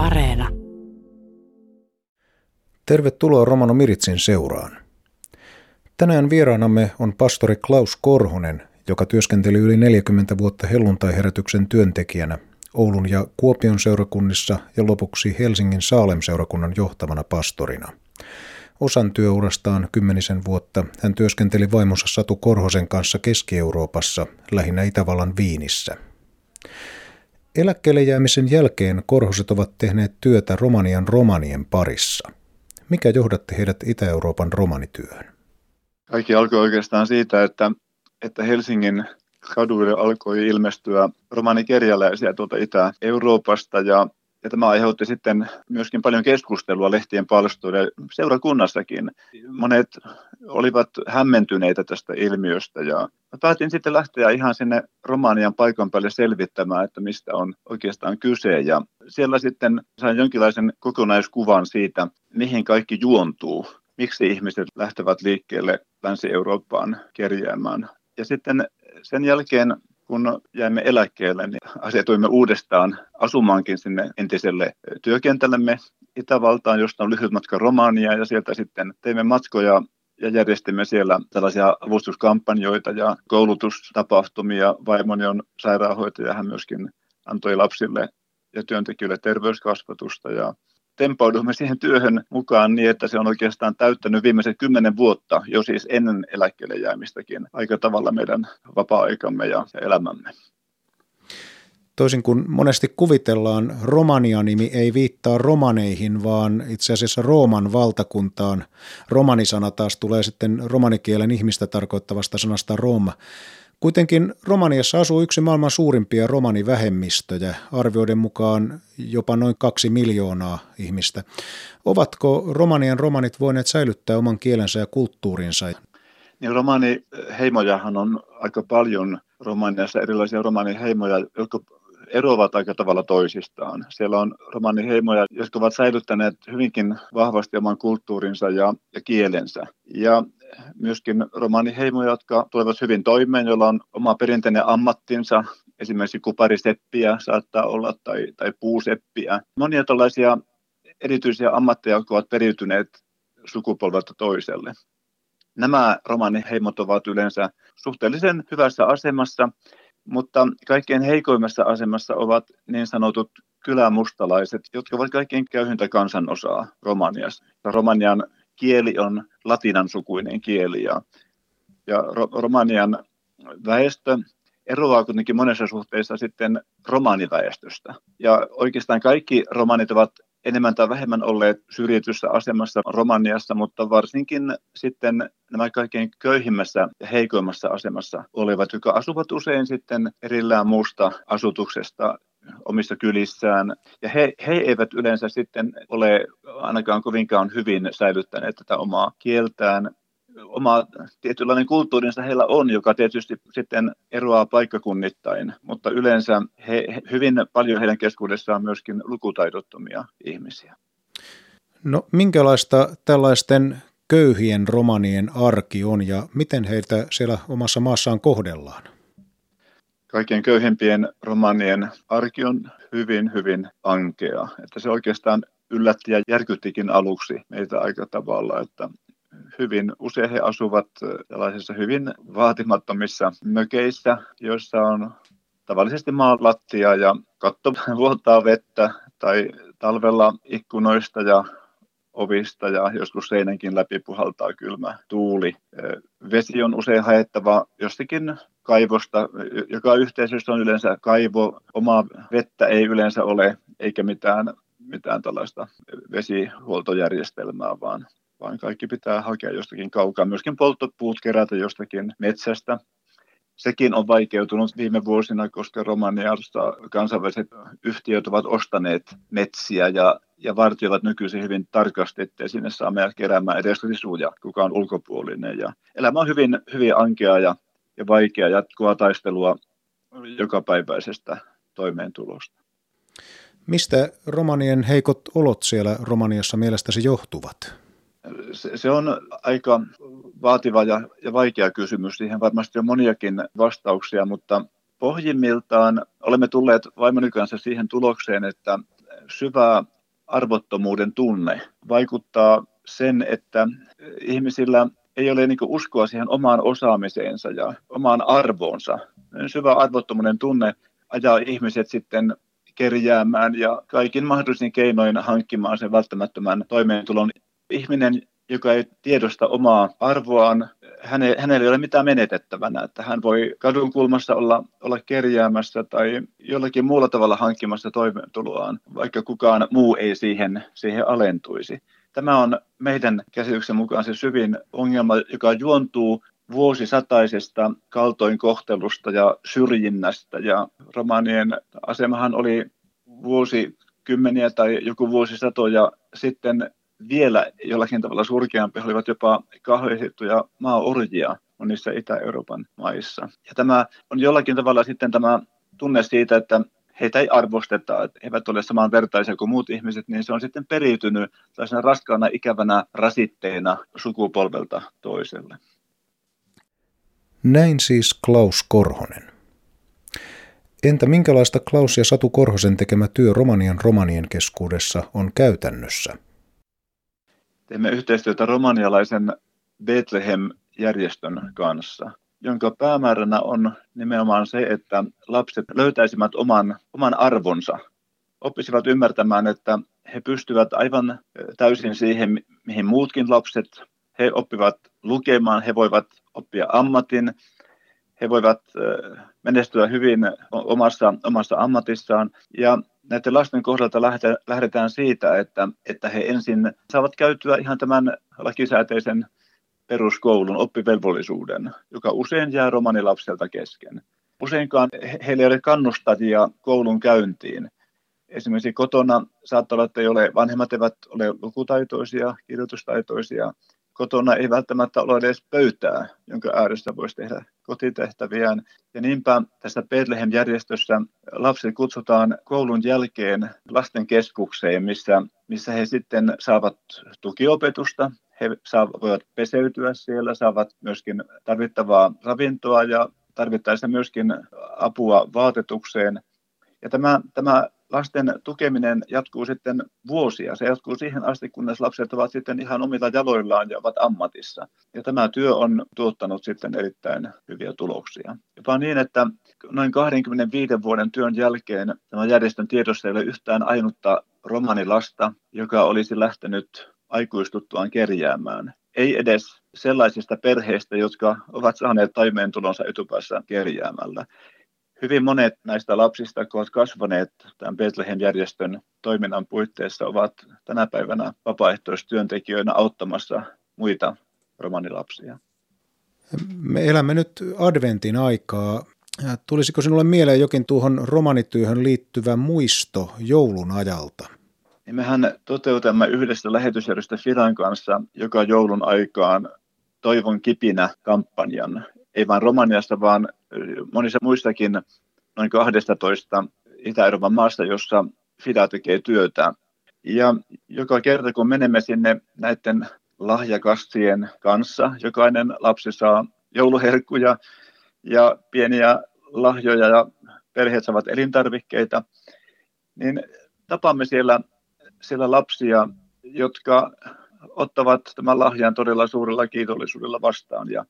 Areena. Tervetuloa Romano Miritsin seuraan. Tänään vieraanamme on pastori Klaus Korhonen, joka työskenteli yli 40 vuotta helluntaiherätyksen työntekijänä Oulun ja Kuopion seurakunnissa ja lopuksi Helsingin Saalem-seurakunnan johtavana pastorina. Osan työurastaan kymmenisen vuotta hän työskenteli vaimonsa Satu Korhosen kanssa Keski-Euroopassa, lähinnä Itävallan Viinissä. Eläkkeelle jäämisen jälkeen Korhoset ovat tehneet työtä Romanian romanien parissa. Mikä johdatti heidät Itä-Euroopan romanityöhön? Kaikki alkoi oikeastaan siitä, että, että Helsingin kaduille alkoi ilmestyä romanikerjäläisiä tuolta Itä-Euroopasta ja ja tämä aiheutti sitten myöskin paljon keskustelua lehtien palstoille seurakunnassakin. Monet olivat hämmentyneitä tästä ilmiöstä ja päätin sitten lähteä ihan sinne Romanian paikan päälle selvittämään, että mistä on oikeastaan kyse. Ja siellä sitten sain jonkinlaisen kokonaiskuvan siitä, mihin kaikki juontuu, miksi ihmiset lähtevät liikkeelle Länsi-Eurooppaan kerjäämään. Ja sitten sen jälkeen kun jäimme eläkkeelle, niin asetuimme uudestaan asumaankin sinne entiselle työkentällemme Itävaltaan, josta on lyhyt matka Romania ja sieltä sitten teimme matkoja ja järjestimme siellä tällaisia avustuskampanjoita ja koulutustapahtumia. Vaimoni on sairaanhoitaja, hän myöskin antoi lapsille ja työntekijöille terveyskasvatusta ja tempaudumme siihen työhön mukaan niin, että se on oikeastaan täyttänyt viimeiset kymmenen vuotta, jo siis ennen eläkkeelle jäämistäkin, aika tavalla meidän vapaa-aikamme ja elämämme. Toisin kuin monesti kuvitellaan, Romania-nimi ei viittaa romaneihin, vaan itse asiassa Rooman valtakuntaan. Romanisana taas tulee sitten romanikielen ihmistä tarkoittavasta sanasta Roma. Kuitenkin Romaniassa asuu yksi maailman suurimpia romanivähemmistöjä, arvioiden mukaan jopa noin kaksi miljoonaa ihmistä. Ovatko Romanian romanit voineet säilyttää oman kielensä ja kulttuurinsa? Niin romaniheimojahan on aika paljon Romaniassa, erilaisia romaniheimoja, jotka eroavat aika tavalla toisistaan. Siellä on romaniheimoja, jotka ovat säilyttäneet hyvinkin vahvasti oman kulttuurinsa ja, ja kielensä. Ja myöskin romaniheimoja, jotka tulevat hyvin toimeen, joilla on oma perinteinen ammattinsa, esimerkiksi kupariseppiä saattaa olla tai, tai puuseppiä. Monia tällaisia erityisiä ammatteja, jotka ovat periytyneet sukupolvelta toiselle. Nämä romaniheimot ovat yleensä suhteellisen hyvässä asemassa, mutta kaikkein heikoimmassa asemassa ovat niin sanotut kylämustalaiset, jotka ovat kaikkein köyhintä kansanosaa Romaniassa. Romanian kieli on latinan sukuinen kieli ja, ja Romanian väestö eroaa kuitenkin monessa suhteessa sitten romaniväestöstä. Ja oikeastaan kaikki romanit ovat enemmän tai vähemmän olleet syrjityssä asemassa Romaniassa, mutta varsinkin sitten nämä kaikkein köyhimmässä ja heikoimmassa asemassa olevat, jotka asuvat usein sitten erillään muusta asutuksesta omissa kylissään. Ja he, he eivät yleensä sitten ole ainakaan kovinkaan hyvin säilyttäneet tätä omaa kieltään. Oma tietynlainen kulttuurinsa heillä on, joka tietysti sitten eroaa paikkakunnittain, mutta yleensä he, hyvin paljon heidän keskuudessaan myöskin lukutaidottomia ihmisiä. No minkälaista tällaisten köyhien romanien arki on ja miten heitä siellä omassa maassaan kohdellaan? Kaikkein köyhempien romanien arki on hyvin, hyvin ankea. Että se oikeastaan yllätti ja järkyttikin aluksi meitä aika tavalla, että hyvin usein he asuvat tällaisissa hyvin vaatimattomissa mökeissä, joissa on tavallisesti maalattia ja katto vuotaa vettä tai talvella ikkunoista ja ovista ja joskus seinänkin läpi puhaltaa kylmä tuuli. Vesi on usein haettava jostakin kaivosta. Joka yhteisössä on yleensä kaivo. Omaa vettä ei yleensä ole, eikä mitään, mitään tällaista vesihuoltojärjestelmää, vaan, vaan kaikki pitää hakea jostakin kaukaa. Myöskin polttopuut kerätä jostakin metsästä. Sekin on vaikeutunut viime vuosina, koska Romaniassa kansainväliset yhtiöt ovat ostaneet metsiä ja, ja vartioivat nykyisin hyvin tarkasti, ettei sinne saa mennä keräämään edes risuja, kuka on ulkopuolinen. Ja elämä on hyvin, hyvin ankea ja ja vaikea jatkoa taistelua jokapäiväisestä toimeentulosta. Mistä romanien heikot olot siellä Romaniassa mielestäsi johtuvat? Se, on aika vaativa ja, ja vaikea kysymys. Siihen varmasti on moniakin vastauksia, mutta pohjimmiltaan olemme tulleet vaimoni kanssa siihen tulokseen, että syvä arvottomuuden tunne. Vaikuttaa sen, että ihmisillä ei ole niin uskoa siihen omaan osaamiseensa ja omaan arvoonsa. Syvä arvottomuuden tunne ajaa ihmiset sitten kerjäämään ja kaikin mahdollisin keinoin hankkimaan sen välttämättömän toimeentulon. Ihminen, joka ei tiedosta omaa arvoaan, häne, hänellä ei ole mitään menetettävänä, että hän voi kadun kulmassa olla, olla kerjäämässä tai jollakin muulla tavalla hankkimassa toimeentuloaan, vaikka kukaan muu ei siihen, siihen alentuisi. Tämä on meidän käsityksen mukaan se syvin ongelma, joka juontuu vuosisataisesta kaltoinkohtelusta ja syrjinnästä. Ja romanien asemahan oli vuosikymmeniä tai joku vuosisatoja sitten vielä jollakin tavalla surkeampi, olivat jopa kahvesittuja maaorjia monissa Itä-Euroopan maissa. Ja tämä on jollakin tavalla sitten tämä tunne siitä, että heitä ei arvosteta, että he eivät ole samanvertaisia kuin muut ihmiset, niin se on sitten periytynyt tällaisena raskaana ikävänä rasitteena sukupolvelta toiselle. Näin siis Klaus Korhonen. Entä minkälaista Klaus ja Satu Korhosen tekemä työ Romanian romanien keskuudessa on käytännössä? Teemme yhteistyötä romanialaisen Bethlehem-järjestön kanssa, jonka päämääränä on nimenomaan se, että lapset löytäisivät oman, oman arvonsa, oppisivat ymmärtämään, että he pystyvät aivan täysin siihen, mihin muutkin lapset. He oppivat lukemaan, he voivat oppia ammatin, he voivat menestyä hyvin omassa, omassa ammatissaan. Ja näiden lasten kohdalta lähdetään siitä, että, että he ensin saavat käytyä ihan tämän lakisääteisen peruskoulun oppivelvollisuuden, joka usein jää romanilapselta kesken. Useinkaan heillä ei ole kannustajia koulun käyntiin. Esimerkiksi kotona saattaa olla, että ei ole, vanhemmat eivät ole lukutaitoisia, kirjoitustaitoisia, kotona ei välttämättä ole edes pöytää, jonka ääressä voisi tehdä kotitehtäviään. Ja niinpä tässä Bethlehem-järjestössä lapset kutsutaan koulun jälkeen lasten keskukseen, missä, missä he sitten saavat tukiopetusta. He saavat, voivat peseytyä siellä, saavat myöskin tarvittavaa ravintoa ja tarvittaessa myöskin apua vaatetukseen. Ja tämä, tämä lasten tukeminen jatkuu sitten vuosia. Se jatkuu siihen asti, kunnes lapset ovat sitten ihan omilla jaloillaan ja ovat ammatissa. Ja tämä työ on tuottanut sitten erittäin hyviä tuloksia. Jopa niin, että noin 25 vuoden työn jälkeen tämä järjestön tiedossa ei ole yhtään ainutta romanilasta, joka olisi lähtenyt aikuistuttuaan kerjäämään. Ei edes sellaisista perheistä, jotka ovat saaneet toimeentulonsa etupäässä kerjäämällä hyvin monet näistä lapsista, jotka ovat kasvaneet tämän Bethlehem-järjestön toiminnan puitteissa, ovat tänä päivänä vapaaehtoistyöntekijöinä auttamassa muita romanilapsia. Me elämme nyt adventin aikaa. Tulisiko sinulle mieleen jokin tuohon romanityöhön liittyvä muisto joulun ajalta? Niin mehän toteutamme yhdessä lähetysjärjestö Filan kanssa joka joulun aikaan Toivon kipinä kampanjan. Ei vain Romaniassa, vaan monissa muistakin noin 12 Itä-Euroopan maasta, jossa FIDA tekee työtä. Ja joka kerta, kun menemme sinne näiden lahjakassien kanssa, jokainen lapsi saa jouluherkkuja ja pieniä lahjoja ja perheet saavat elintarvikkeita, niin tapaamme siellä, siellä lapsia, jotka ottavat tämän lahjan todella suurella kiitollisuudella vastaan. Ja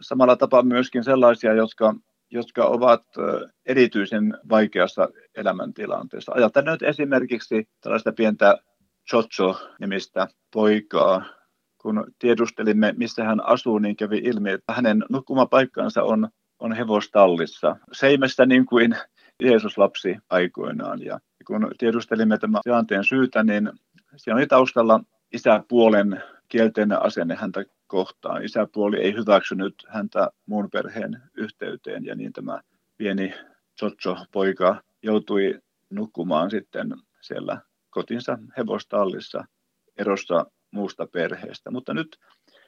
samalla tapaa myöskin sellaisia, jotka, jotka ovat erityisen vaikeassa elämäntilanteessa. Ajattelen nyt esimerkiksi tällaista pientä Chocho-nimistä poikaa. Kun tiedustelimme, missä hän asuu, niin kävi ilmi, että hänen nukkumapaikkansa on, on hevostallissa. Seimestä niin kuin Jeesus lapsi aikoinaan. Ja kun tiedustelimme tämän tilanteen syytä, niin siinä oli taustalla isäpuolen kielteinen asenne häntä kohtaan. Isäpuoli ei hyväksynyt häntä muun perheen yhteyteen ja niin tämä pieni Tsotso-poika joutui nukkumaan sitten siellä kotinsa hevostallissa erossa muusta perheestä. Mutta nyt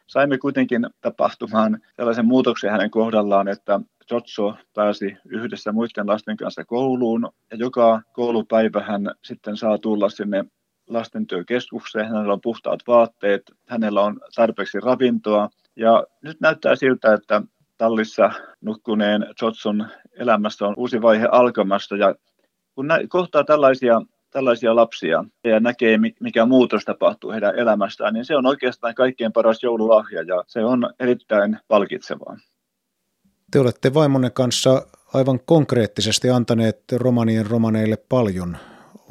saimme kuitenkin tapahtumaan sellaisen muutoksen hänen kohdallaan, että Jotso pääsi yhdessä muiden lasten kanssa kouluun ja joka koulupäivä hän sitten saa tulla sinne lastentyökeskukseen, hänellä on puhtaat vaatteet, hänellä on tarpeeksi ravintoa. Ja nyt näyttää siltä, että tallissa nukkuneen Jotson elämässä on uusi vaihe alkamassa. Ja kun kohtaa tällaisia tällaisia lapsia ja näkee, mikä muutos tapahtuu heidän elämästään, niin se on oikeastaan kaikkein paras joululahja ja se on erittäin palkitsevaa. Te olette vaimonne kanssa aivan konkreettisesti antaneet romanien romaneille paljon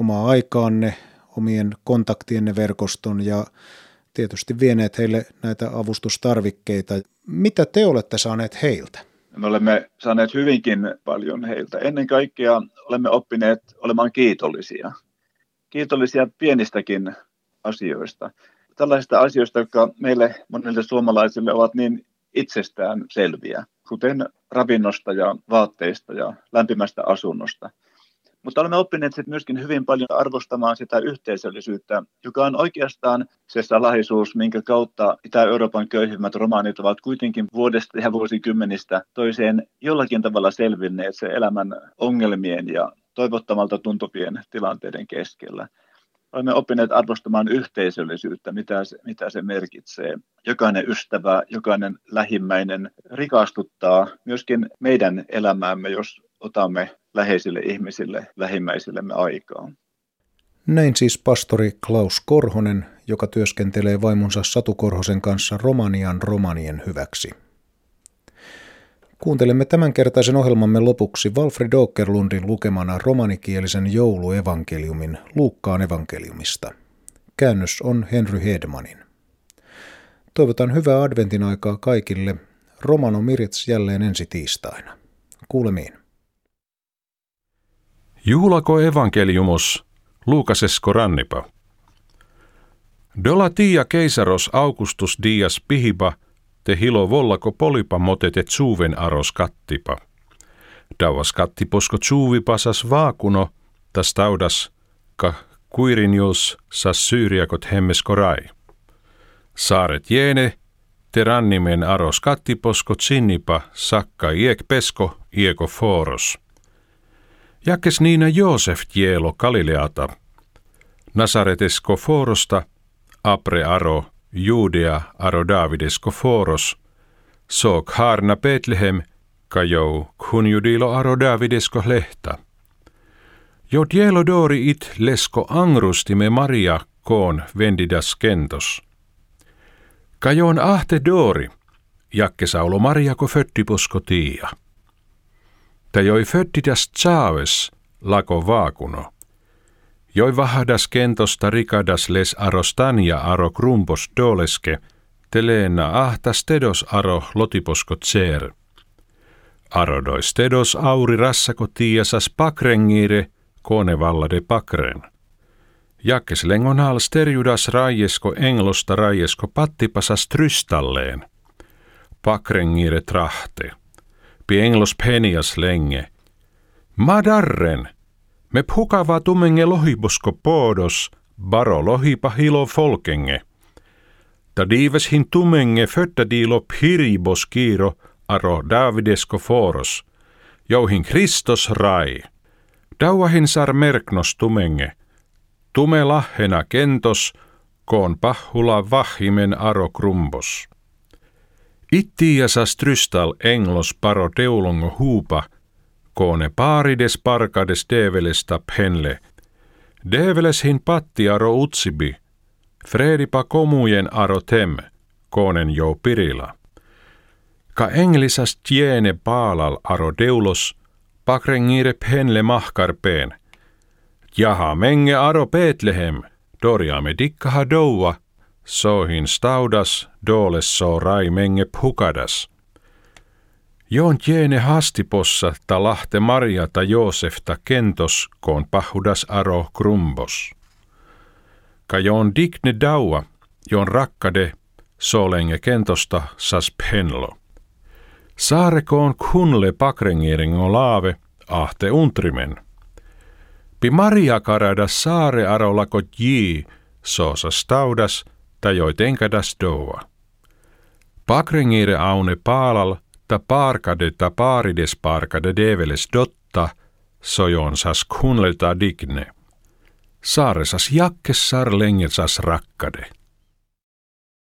omaa aikaanne, omien kontaktienne verkoston ja tietysti vieneet heille näitä avustustarvikkeita. Mitä te olette saaneet heiltä? Me olemme saaneet hyvinkin paljon heiltä. Ennen kaikkea olemme oppineet olemaan kiitollisia. Kiitollisia pienistäkin asioista. Tällaisista asioista, jotka meille monille suomalaisille ovat niin itsestään selviä, kuten ravinnosta ja vaatteista ja lämpimästä asunnosta. Mutta olemme oppineet sitten myöskin hyvin paljon arvostamaan sitä yhteisöllisyyttä, joka on oikeastaan se salaisuus, minkä kautta Itä-Euroopan köyhimmät romaanit ovat kuitenkin vuodesta ja vuosikymmenistä toiseen jollakin tavalla selvinneet se elämän ongelmien ja toivottamalta tuntuvien tilanteiden keskellä. Olemme oppineet arvostamaan yhteisöllisyyttä, mitä se, mitä se merkitsee. Jokainen ystävä, jokainen lähimmäinen rikastuttaa myöskin meidän elämäämme, jos otamme läheisille ihmisille, lähimmäisillemme aikaa. Näin siis pastori Klaus Korhonen, joka työskentelee vaimonsa Satu Korhosen kanssa Romanian romanien hyväksi. Kuuntelemme tämänkertaisen ohjelmamme lopuksi Walfrid Åkerlundin lukemana romanikielisen jouluevankeliumin Luukkaan evankeliumista. Käännös on Henry Hedmanin. Toivotan hyvää adventin aikaa kaikille. Romano Mirits jälleen ensi tiistaina. Kuulemiin. Juhlako evankeliumus Luukasesko rannipa. Dola tia keisaros Augustus dias pihiba te hilo vollako polipa motetet suuven aros kattipa. Dauas kattiposko pasas vaakuno, tas taudas ka kuirinjus sas syyriakot hemmeskorai. Saaret jeene, te rannimen aros kattiposko sinnipa sakka iek pesko ieko foros. Jakes Niina Joosef Jeelo Galileata, Nasaretesko Forosta, Apre Aro, Judea Aro Davidesko Foros, Sook Harna Betlehem, Kajou Kunjudilo Aro Davidesko Lehta. Jo Jeelo Dori it lesko angrustime Maria koon vendidas kentos. Kajoon ahte Dori, jakke saulo Mariako föttiposko tiia että joi föttidas Chaves lako vaakuno. Joi vahdas kentosta rikadas les arostania aro krumpos doleske, teleena ahtas tedos aro lotiposko tser. Arodois tedos auri rassako tiasas pakrengire kone vallade pakren. Jakkes lengon sterjudas raiesko englosta raiesko pattipasas trystalleen. Pakrengire trahte englos penias länge. Madarren, me pukava tumenge lohibosko poodos, baro lohipa hilo folkenge. Ta dives hin tumenge fötta dilo piribos kiiro aro Davidesko foros, jouhin Kristos rai. Dauahin sar merknos tumenge, tume lahena kentos, koon pahula vahimen aro krumbos. Ittiasas trystal englos paro teulongo huupa, koone paarides parkades develesta penle. Develes hin patti aro utsibi, fredipa komujen aro tem, koonen jo pirila. Ka englisas tiene paalal aro deulos, pakrengire penle mahkarpeen. Jaha menge aro Betlehem, dorjaamme dikkaha doua, sohin staudas dooles so rai menge pukadas. Joon jeene hastipossa ta lahte Maria ta Joosefta kentos koon pahudas aro krumbos. Ka joon digne daua, joon rakkade solenge kentosta sas penlo. Saarekoon kunle pakrengieringo laave ahte untrimen. Pi Maria karada saare arolako jii, soosas staudas – joitenkadas doa. Pakrengire aune paalal ta parkade ta paarides parkade develes dotta, sojonsas kunleta digne. Saaresas jakkessar lengesas rakkade.